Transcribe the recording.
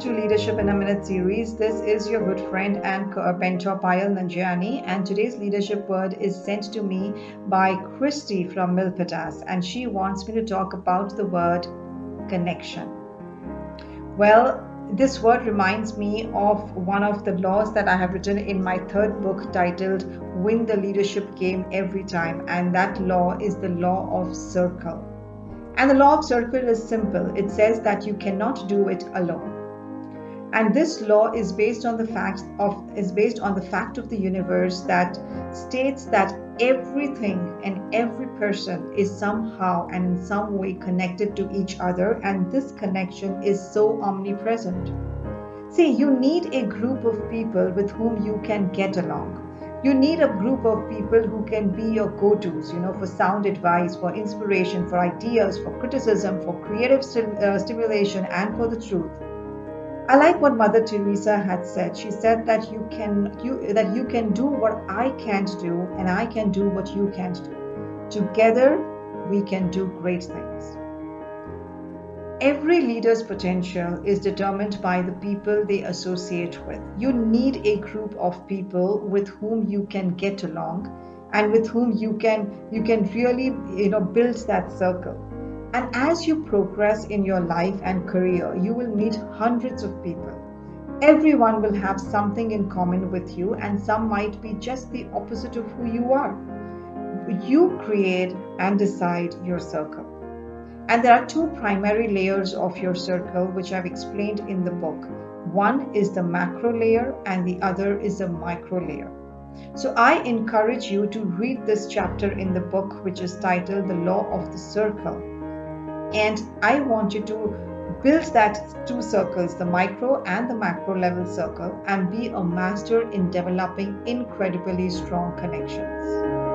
to Leadership in a Minute series. This is your good friend and uh, mentor Payal Nanjiani, and today's leadership word is sent to me by Christy from Milpitas, and she wants me to talk about the word connection. Well, this word reminds me of one of the laws that I have written in my third book titled Win the Leadership Game Every Time, and that law is the law of circle. And the law of circle is simple. It says that you cannot do it alone. And this law is based on the fact of is based on the fact of the universe that states that everything and every person is somehow and in some way connected to each other and this connection is so omnipresent. See, you need a group of people with whom you can get along you need a group of people who can be your go-to's you know for sound advice for inspiration for ideas for criticism for creative uh, stimulation and for the truth i like what mother teresa had said she said that you can you that you can do what i can't do and i can do what you can't do together we can do great things Every leader's potential is determined by the people they associate with. You need a group of people with whom you can get along and with whom you can you can really you know build that circle. And as you progress in your life and career, you will meet hundreds of people. Everyone will have something in common with you, and some might be just the opposite of who you are. You create and decide your circle. And there are two primary layers of your circle, which I've explained in the book. One is the macro layer, and the other is the micro layer. So I encourage you to read this chapter in the book, which is titled The Law of the Circle. And I want you to build that two circles, the micro and the macro level circle, and be a master in developing incredibly strong connections.